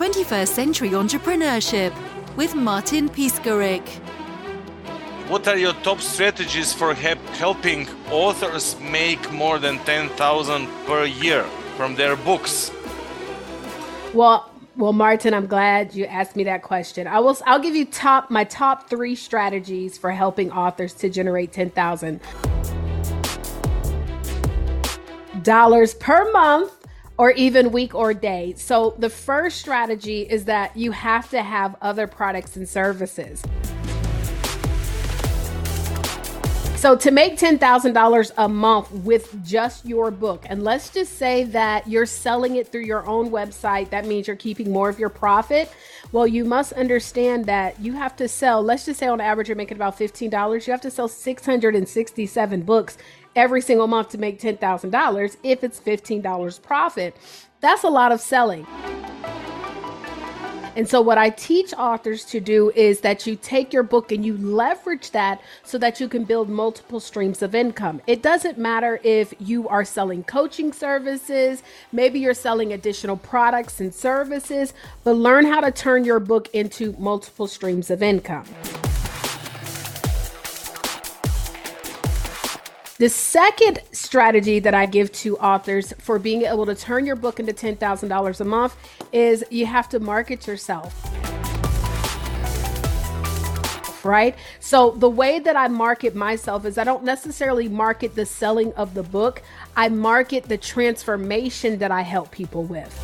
21st Century Entrepreneurship with Martin Piskarik. What are your top strategies for helping authors make more than 10,000 per year from their books? Well, well, Martin, I'm glad you asked me that question. I will I'll give you top my top 3 strategies for helping authors to generate 10,000 dollars per month or even week or day. So the first strategy is that you have to have other products and services. So to make $10,000 a month with just your book, and let's just say that you're selling it through your own website, that means you're keeping more of your profit. Well, you must understand that you have to sell, let's just say on average you're making about $15, you have to sell 667 books every single month to make $10,000 if it's $15 profit. That's a lot of selling. And so, what I teach authors to do is that you take your book and you leverage that so that you can build multiple streams of income. It doesn't matter if you are selling coaching services, maybe you're selling additional products and services, but learn how to turn your book into multiple streams of income. The second strategy that I give to authors for being able to turn your book into $10,000 a month is you have to market yourself. Right? So, the way that I market myself is I don't necessarily market the selling of the book, I market the transformation that I help people with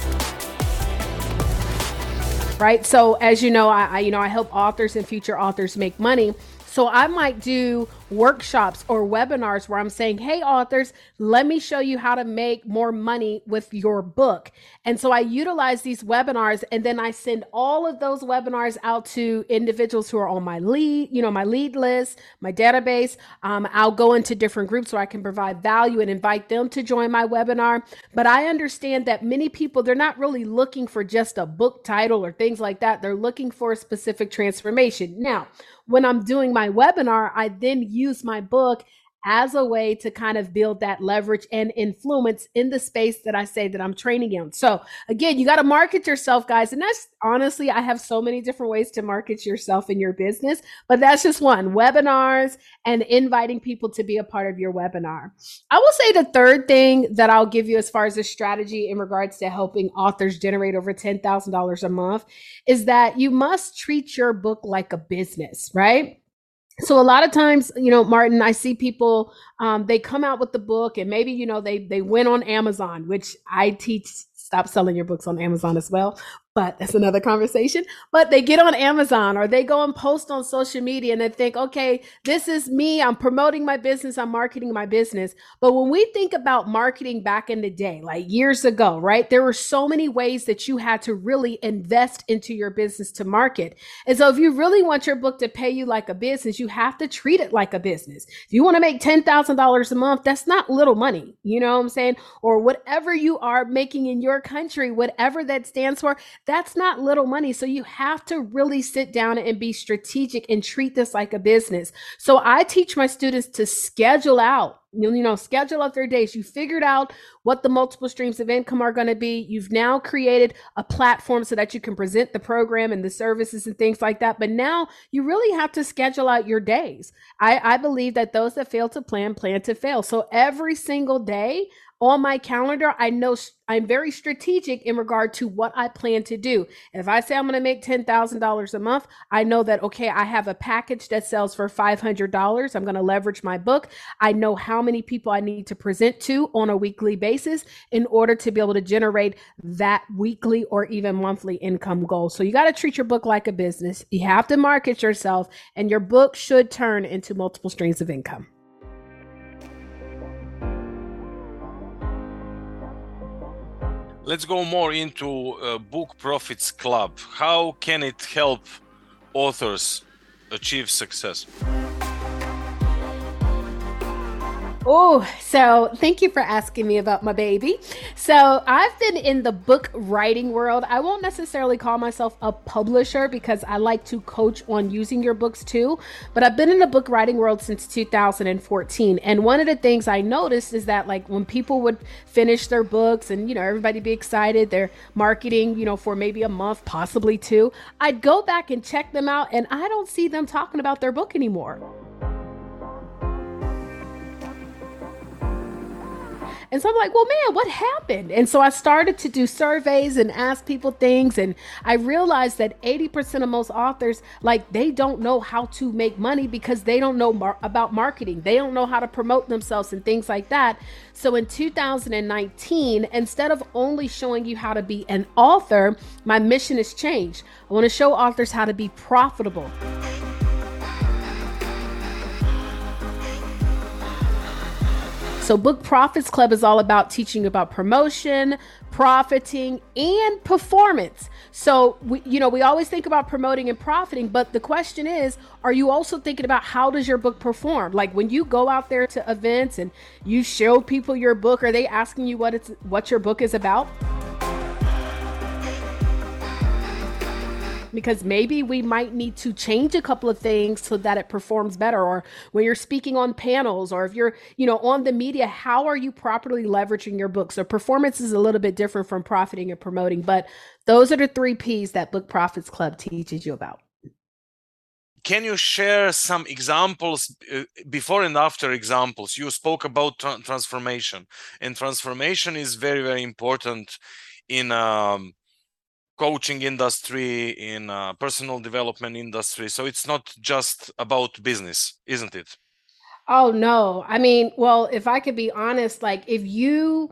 right so as you know I, I, you know i help authors and future authors make money so I might do workshops or webinars where I'm saying, Hey, authors, let me show you how to make more money with your book. And so I utilize these webinars and then I send all of those webinars out to individuals who are on my lead, you know, my lead list, my database. Um, I'll go into different groups where I can provide value and invite them to join my webinar. But I understand that many people, they're not really looking for just a book title or things like that. They're looking for a specific transformation. Now, when I'm doing my webinar, I then use my book as a way to kind of build that leverage and influence in the space that I say that I'm training in. So again, you got to market yourself, guys. And that's honestly, I have so many different ways to market yourself in your business, but that's just one webinars and inviting people to be a part of your webinar. I will say the third thing that I'll give you as far as a strategy in regards to helping authors generate over $10,000 a month is that you must treat your book like a business, right? So a lot of times you know martin i see people um, they come out with the book and maybe you know they they went on amazon which i teach stop selling your books on amazon as well but that's another conversation. But they get on Amazon or they go and post on social media and they think, okay, this is me. I'm promoting my business. I'm marketing my business. But when we think about marketing back in the day, like years ago, right, there were so many ways that you had to really invest into your business to market. And so if you really want your book to pay you like a business, you have to treat it like a business. If you want to make $10,000 a month, that's not little money. You know what I'm saying? Or whatever you are making in your country, whatever that stands for that's not little money. So you have to really sit down and be strategic and treat this like a business. So I teach my students to schedule out you know, schedule out their days. You figured out what the multiple streams of income are going to be. You've now created a platform so that you can present the program and the services and things like that. But now you really have to schedule out your days. I, I believe that those that fail to plan, plan to fail. So every single day, on my calendar, I know I'm very strategic in regard to what I plan to do. If I say I'm going to make $10,000 a month, I know that, okay, I have a package that sells for $500. I'm going to leverage my book. I know how many people I need to present to on a weekly basis in order to be able to generate that weekly or even monthly income goal. So you got to treat your book like a business. You have to market yourself, and your book should turn into multiple streams of income. Let's go more into uh, Book Profits Club. How can it help authors achieve success? Oh, so thank you for asking me about my baby. So I've been in the book writing world. I won't necessarily call myself a publisher because I like to coach on using your books too. But I've been in the book writing world since 2014. And one of the things I noticed is that like when people would finish their books and, you know, everybody be excited, they're marketing, you know, for maybe a month, possibly two, I'd go back and check them out and I don't see them talking about their book anymore. And so I'm like, well, man, what happened? And so I started to do surveys and ask people things. And I realized that 80% of most authors, like, they don't know how to make money because they don't know mar- about marketing. They don't know how to promote themselves and things like that. So in 2019, instead of only showing you how to be an author, my mission has changed. I want to show authors how to be profitable. So, Book Profits Club is all about teaching about promotion, profiting, and performance. So, we, you know, we always think about promoting and profiting, but the question is, are you also thinking about how does your book perform? Like when you go out there to events and you show people your book, are they asking you what it's what your book is about? Because maybe we might need to change a couple of things so that it performs better. Or when you're speaking on panels or if you're you know on the media how are you properly leveraging your book so performance is a little bit different from profiting and promoting but those are the three p's that book profits club teaches you about. Can you share some examples uh, before and after examples? You spoke about tra- transformation and transformation is very very important in um, coaching industry in uh, personal development industry. So it's not just about business isn't it? Oh no. I mean well if i could be honest like if you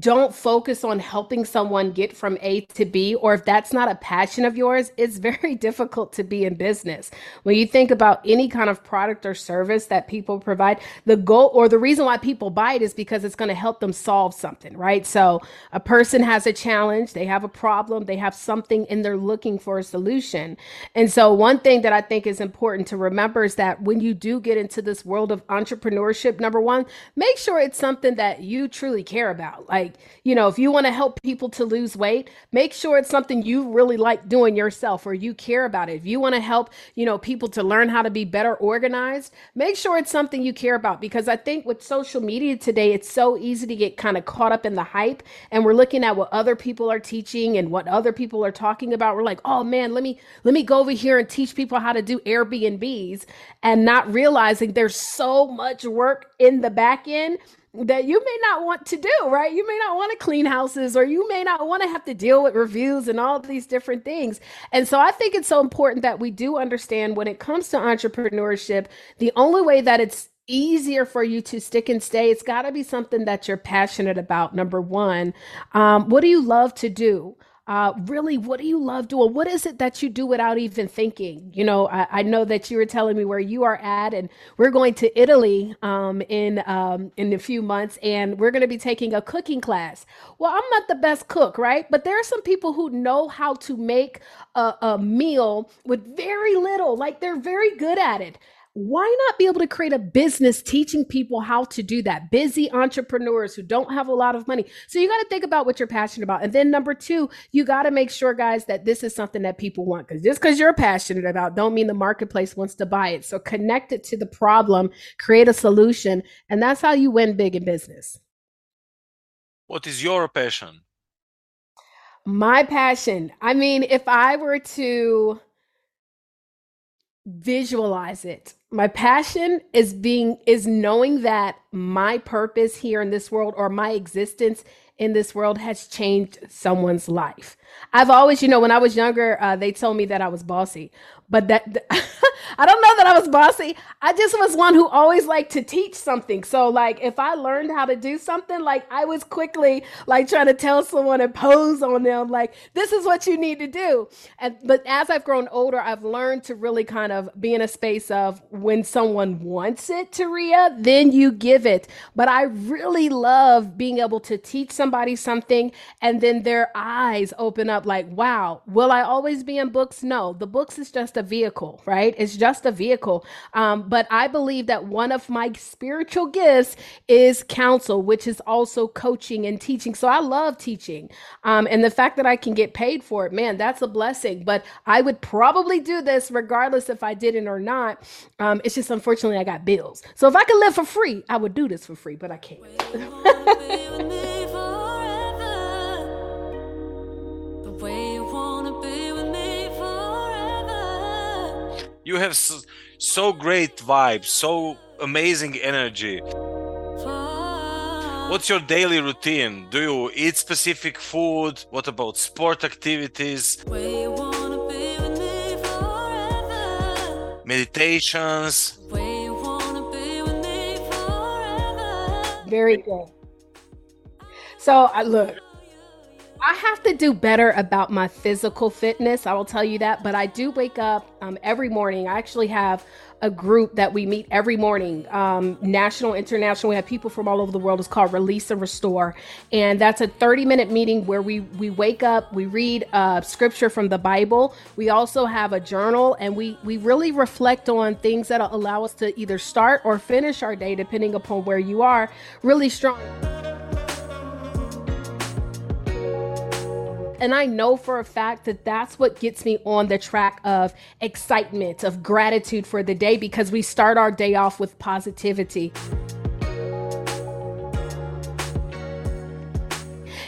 don't focus on helping someone get from A to B, or if that's not a passion of yours, it's very difficult to be in business. When you think about any kind of product or service that people provide, the goal or the reason why people buy it is because it's going to help them solve something, right? So a person has a challenge, they have a problem, they have something, and they're looking for a solution. And so, one thing that I think is important to remember is that when you do get into this world of entrepreneurship, number one, make sure it's something that you truly care about. Like, you know, if you want to help people to lose weight, make sure it's something you really like doing yourself or you care about it. If you want to help, you know, people to learn how to be better organized, make sure it's something you care about because I think with social media today, it's so easy to get kind of caught up in the hype and we're looking at what other people are teaching and what other people are talking about. We're like, "Oh man, let me let me go over here and teach people how to do Airbnbs." And not realizing there's so much work in the back end that you may not want to do, right? You may not want to clean houses or you may not want to have to deal with reviews and all these different things. And so I think it's so important that we do understand when it comes to entrepreneurship, the only way that it's easier for you to stick and stay, it's got to be something that you're passionate about. Number one, um, what do you love to do? Uh, really, what do you love doing? What is it that you do without even thinking? You know, I, I know that you were telling me where you are at, and we're going to Italy um, in um, in a few months, and we're going to be taking a cooking class. Well, I'm not the best cook, right? But there are some people who know how to make a, a meal with very little. Like they're very good at it why not be able to create a business teaching people how to do that? Busy entrepreneurs who don't have a lot of money. So you got to think about what you're passionate about. And then number two, you got to make sure, guys, that this is something that people want. Because just because you're passionate about, don't mean the marketplace wants to buy it. So connect it to the problem, create a solution, and that's how you win big in business. What is your passion? My passion. I mean, if I were to visualize it my passion is being is knowing that my purpose here in this world or my existence in this world has changed someone's life. I've always, you know, when I was younger, uh, they told me that I was bossy, but that I don't know that I was bossy. I just was one who always liked to teach something. So, like, if I learned how to do something, like, I was quickly like trying to tell someone and pose on them, like, this is what you need to do. And but as I've grown older, I've learned to really kind of be in a space of when someone wants it, Taurea, then you give it. But I really love being able to teach somebody something and then their eyes open up like, wow, will I always be in books? No, the books is just a vehicle, right? It's just a vehicle. Um, but I believe that one of my spiritual gifts is counsel, which is also coaching and teaching. So I love teaching. Um, and the fact that I can get paid for it, man, that's a blessing. But I would probably do this regardless if I didn't or not. Um, it's just unfortunately I got bills. So if I could live for free, I would do this for free, but I can't. You have so, so great vibes, so amazing energy. What's your daily routine? Do you eat specific food? What about sport activities? Meditations? Very good. So, I look, I have to do better about my physical fitness. I will tell you that. But I do wake up um, every morning. I actually have a group that we meet every morning, um, national, international. We have people from all over the world. It's called Release and Restore, and that's a 30 minute meeting where we we wake up, we read uh, scripture from the Bible. We also have a journal, and we we really reflect on things that allow us to either start or finish our day, depending upon where you are. Really strong. And I know for a fact that that's what gets me on the track of excitement, of gratitude for the day, because we start our day off with positivity.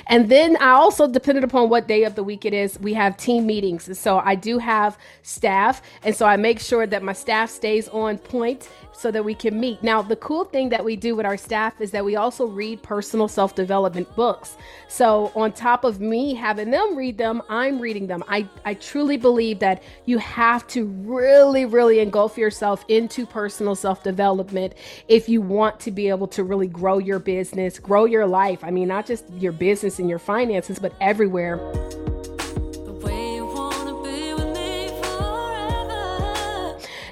And then I also, depending upon what day of the week it is, we have team meetings. So I do have staff. And so I make sure that my staff stays on point so that we can meet. Now, the cool thing that we do with our staff is that we also read personal self development books. So, on top of me having them read them, I'm reading them. I, I truly believe that you have to really, really engulf yourself into personal self development if you want to be able to really grow your business, grow your life. I mean, not just your business and your finances, but everywhere.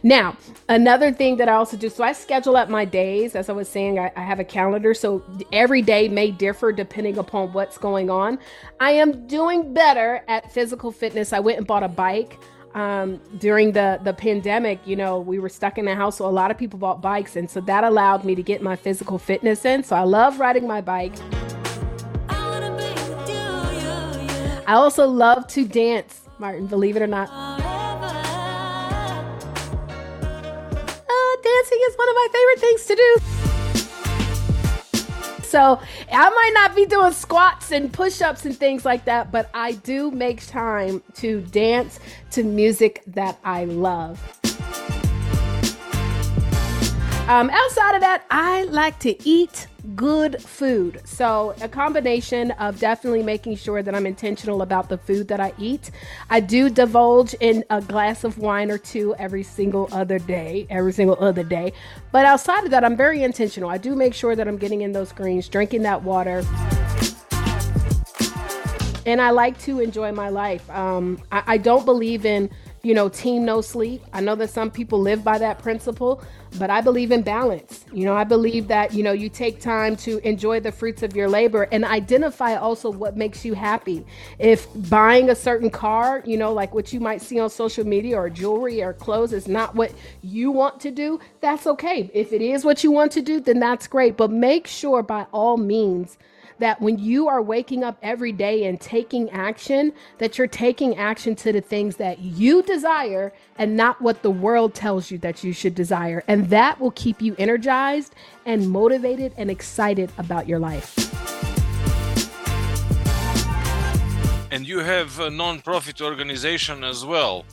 Now, another thing that I also do, so I schedule up my days. As I was saying, I, I, have a calendar, so every day may differ depending upon what's going on. I am doing better at physical fitness. I went and bought a bike. Um, during the the pandemic, you know, we were stuck in the house, so a lot of people bought bikes, and so that allowed me to get my physical fitness in. So I love riding my bike. I also love to dance, Martin, believe it or not. Is one of my favorite things to do. So I might not be doing squats and push ups and things like that, but I do make time to dance to music that I love. Um, outside of that, I like to eat good food. So, a combination of definitely making sure that I'm intentional about the food that I eat. I do divulge in a glass of wine or two every single other day, every single other day. But outside of that, I'm very intentional. I do make sure that I'm getting in those greens, drinking that water. And I like to enjoy my life. Um, I, I don't believe in you know, team no sleep. I know that some people live by that principle, but I believe in balance. You know, I believe that, you know, you take time to enjoy the fruits of your labor and identify also what makes you happy. If buying a certain car, you know, like what you might see on social media or jewelry or clothes is not what you want to do, that's okay. If it is what you want to do, then that's great. But make sure by all means, that when you are waking up every day and taking action, that you're taking action to the things that you desire and not what the world tells you that you should desire. And that will keep you energized and motivated and excited about your life. And you have a non-profit organization as well.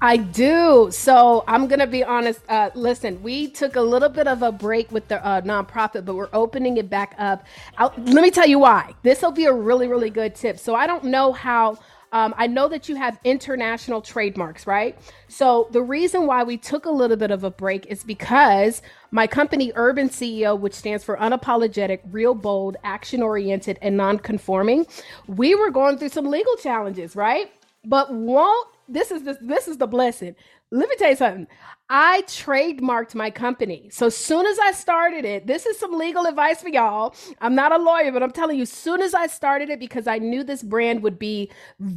I do. So I'm going to be honest. Uh, listen, we took a little bit of a break with the uh, nonprofit, but we're opening it back up. I'll, let me tell you why. This will be a really, really good tip. So I don't know how. Um, I know that you have international trademarks, right? So the reason why we took a little bit of a break is because my company, Urban CEO, which stands for unapologetic, real bold, action oriented, and non conforming, we were going through some legal challenges, right? But won't this is this this is the blessing. Let me tell you something. I trademarked my company. So soon as I started it, this is some legal advice for y'all. I'm not a lawyer, but I'm telling you, soon as I started it, because I knew this brand would be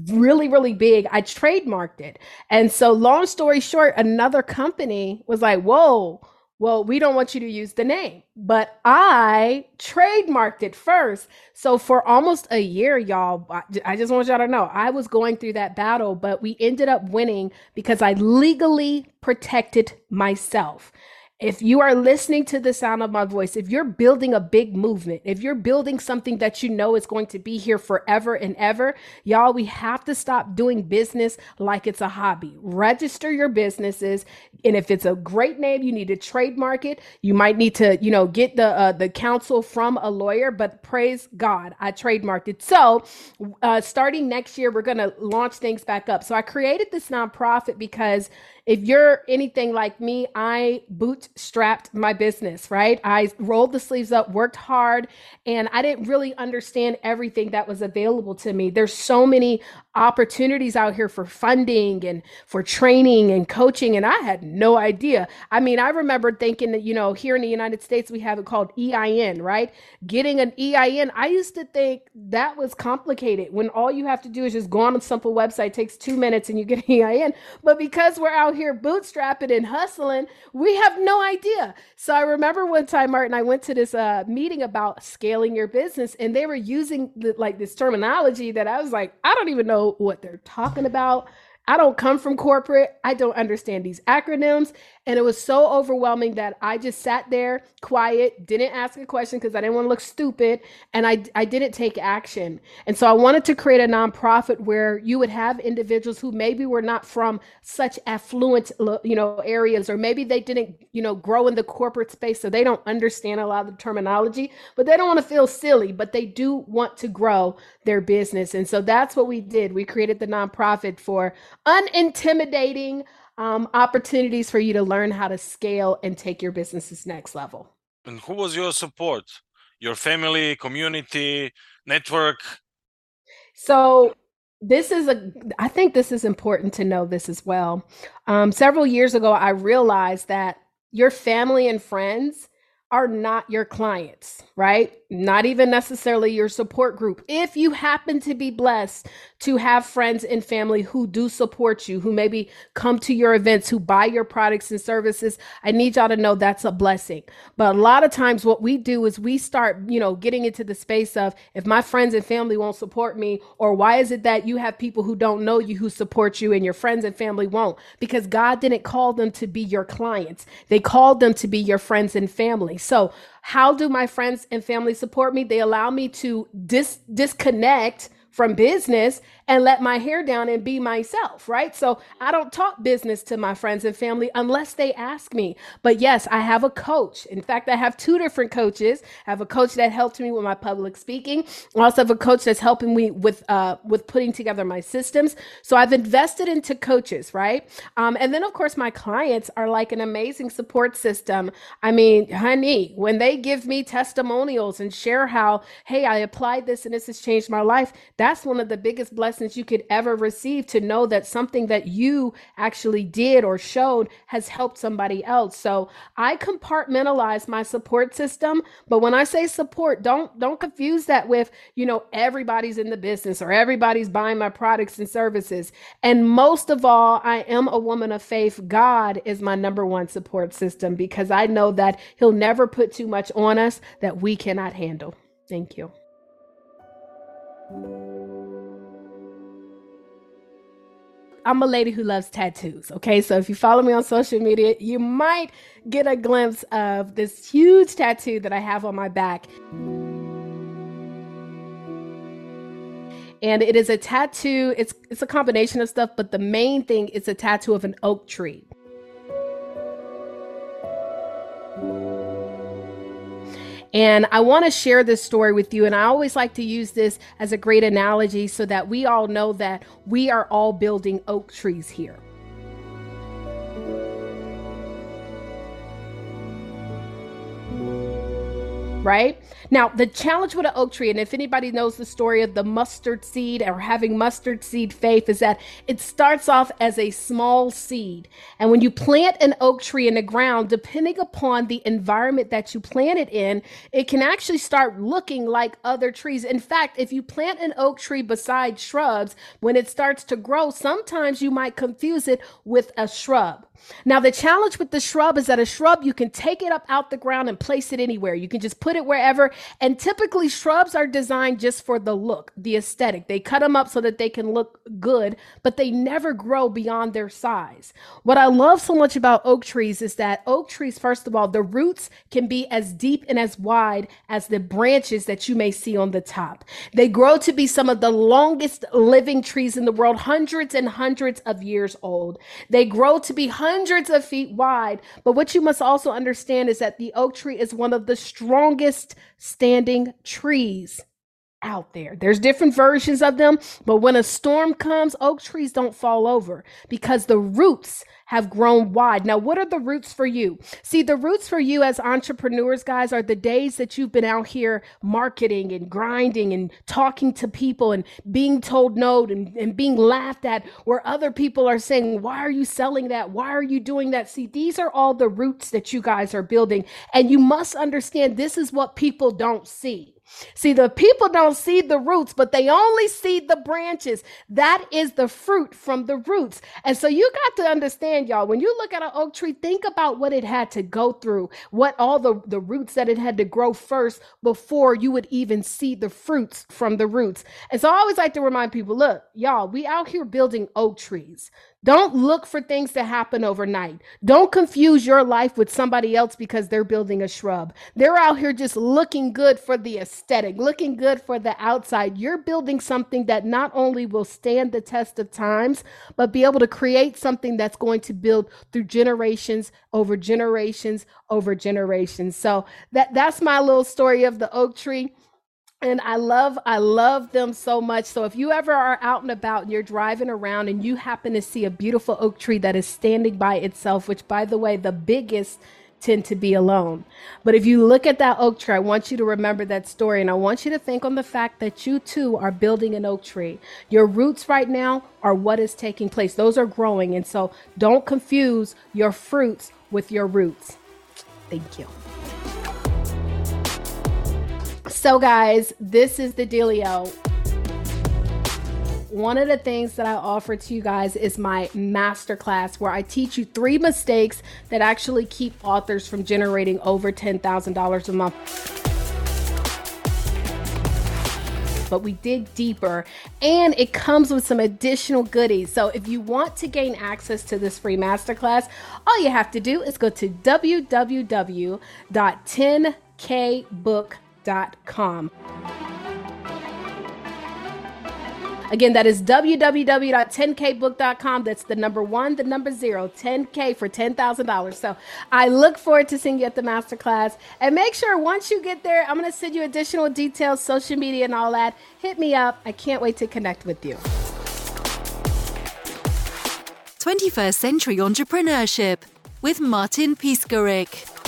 really, really big, I trademarked it. And so long story short, another company was like, whoa, well, we don't want you to use the name, but I trademarked it first. So for almost a year, y'all, I just want y'all to know I was going through that battle, but we ended up winning because I legally protected myself if you are listening to the sound of my voice, if you're building a big movement, if you're building something that you know is going to be here forever and ever, y'all, we have to stop doing business like it's a hobby. Register your businesses, and if it's a great name, you need to trademark it. You might need to, you know, get the uh, the counsel from a lawyer. But praise God, I trademarked it. So, uh, starting next year, we're going to launch things back up. So I created this nonprofit because if you're anything like me, I bootstrapped my business, right? I rolled the sleeves up, worked hard, and I didn't really understand everything that was available to me. There's so many opportunities out here for funding and for training and coaching, and I had no idea. I mean, I remember thinking that, you know, here in the United States, we have it called EIN, right? Getting an EIN, I used to think that was complicated when all you have to do is just go on a simple website, takes two minutes, and you get an EIN. But because we're out out here bootstrapping and hustling, we have no idea. So I remember one time, Martin, I went to this uh, meeting about scaling your business, and they were using the, like this terminology that I was like, I don't even know what they're talking about. I don't come from corporate. I don't understand these acronyms. And it was so overwhelming that I just sat there quiet, didn't ask a question because I didn't want to look stupid, and I, I didn't take action. And so I wanted to create a nonprofit where you would have individuals who maybe were not from such affluent, you know, areas, or maybe they didn't, you know, grow in the corporate space, so they don't understand a lot of the terminology, but they don't want to feel silly, but they do want to grow their business. And so that's what we did. We created the nonprofit for unintimidating um, opportunities for you to learn how to scale and take your businesses next level. And who was your support? Your family, community, network? So this is a i think this is important to know this as well um, several years ago i realized that your family and friends are not your clients, right? Not even necessarily your support group. If you happen to be blessed to have friends and family who do support you, who maybe come to your events, who buy your products and services, I need y'all to know that's a blessing. But a lot of times what we do is we start, you know, getting into the space of if my friends and family won't support me, or why is it that you have people who don't know you who support you and your friends and family won't? Because God didn't call them to be your clients. They called them to be your friends and family. So, how do my friends and family support me? They allow me to dis- disconnect from business and let my hair down and be myself, right? So I don't talk business to my friends and family unless they ask me. But yes, I have a coach. In fact, I have two different coaches. I have a coach that helped me with my public speaking. I also have a coach that's helping me with uh, with putting together my systems. So I've invested into coaches, right? Um, and then of course my clients are like an amazing support system. I mean, honey, when they give me testimonials and share how, hey, I applied this and this has changed my life, that's one of the biggest blessings you could ever receive to know that something that you actually did or showed has helped somebody else. So I compartmentalize my support system, but when I say support, don't don't confuse that with, you know, everybody's in the business or everybody's buying my products and services. And most of all, I am a woman of faith. God is my number one support system because I know that he'll never put too much on us that we cannot handle. Thank you. I'm a lady who loves tattoos. Okay. So if you follow me on social media, you might get a glimpse of this huge tattoo that I have on my back. And it is a tattoo, it's it's a combination of stuff, but the main thing is a tattoo of an oak tree. And I want to share this story with you. And I always like to use this as a great analogy so that we all know that we are all building oak trees here. Right? Now, the challenge with an oak tree, and if anybody knows the story of the mustard seed or having mustard seed faith, is that it starts off as a small seed. And when you plant an oak tree in the ground, depending upon the environment that you plant it in, it can actually start looking like other trees. In fact, if you plant an oak tree beside shrubs, when it starts to grow, sometimes you might confuse it with a shrub. Now, the challenge with the shrub is that a shrub, you can take it up out the ground and place it anywhere. You can just put it wherever. And typically, shrubs are designed just for the look, the aesthetic. They cut them up so that they can look good, but they never grow beyond their size. What I love so much about oak trees is that oak trees, first of all, the roots can be as deep and as wide as the branches that you may see on the top. They grow to be some of the longest living trees in the world, hundreds and hundreds of years old. They grow to be hundreds of feet wide. But what you must also understand is that the oak tree is one of the strongest standing trees out there. There's different versions of them, but when a storm comes, oak trees don't fall over because the roots have grown wide. Now, what are the roots for you? See, the roots for you as entrepreneurs, guys, are the days that you've been out here marketing and grinding and talking to people and being told no and, and being laughed at, where other people are saying, Why are you selling that? Why are you doing that? See, these are all the roots that you guys are building. And you must understand this is what people don't see. See, the people don't see the roots, but they only see the branches. That is the fruit from the roots. And so you got to understand, y'all, when you look at an oak tree, think about what it had to go through, what all the, the roots that it had to grow first before you would even see the fruits from the roots. And so I always like to remind people look, y'all, we out here building oak trees. Don't look for things to happen overnight. Don't confuse your life with somebody else because they're building a shrub. They're out here just looking good for the aesthetic, looking good for the outside. You're building something that not only will stand the test of times, but be able to create something that's going to build through generations over generations over generations. So that that's my little story of the oak tree and I love I love them so much. So if you ever are out and about and you're driving around and you happen to see a beautiful oak tree that is standing by itself, which by the way, the biggest tend to be alone. But if you look at that oak tree, I want you to remember that story and I want you to think on the fact that you too are building an oak tree. Your roots right now are what is taking place. Those are growing. And so don't confuse your fruits with your roots. Thank you. So, guys, this is the dealio. One of the things that I offer to you guys is my masterclass where I teach you three mistakes that actually keep authors from generating over $10,000 a month. but we dig deeper and it comes with some additional goodies. So if you want to gain access to this free masterclass, all you have to do is go to www.10kbook.com www.10kbook.com. Again, that is www.10kbook.com. That's the number one, the number zero, 10K for $10,000. So I look forward to seeing you at the masterclass. And make sure once you get there, I'm going to send you additional details, social media, and all that. Hit me up. I can't wait to connect with you. 21st Century Entrepreneurship with Martin Piskarik.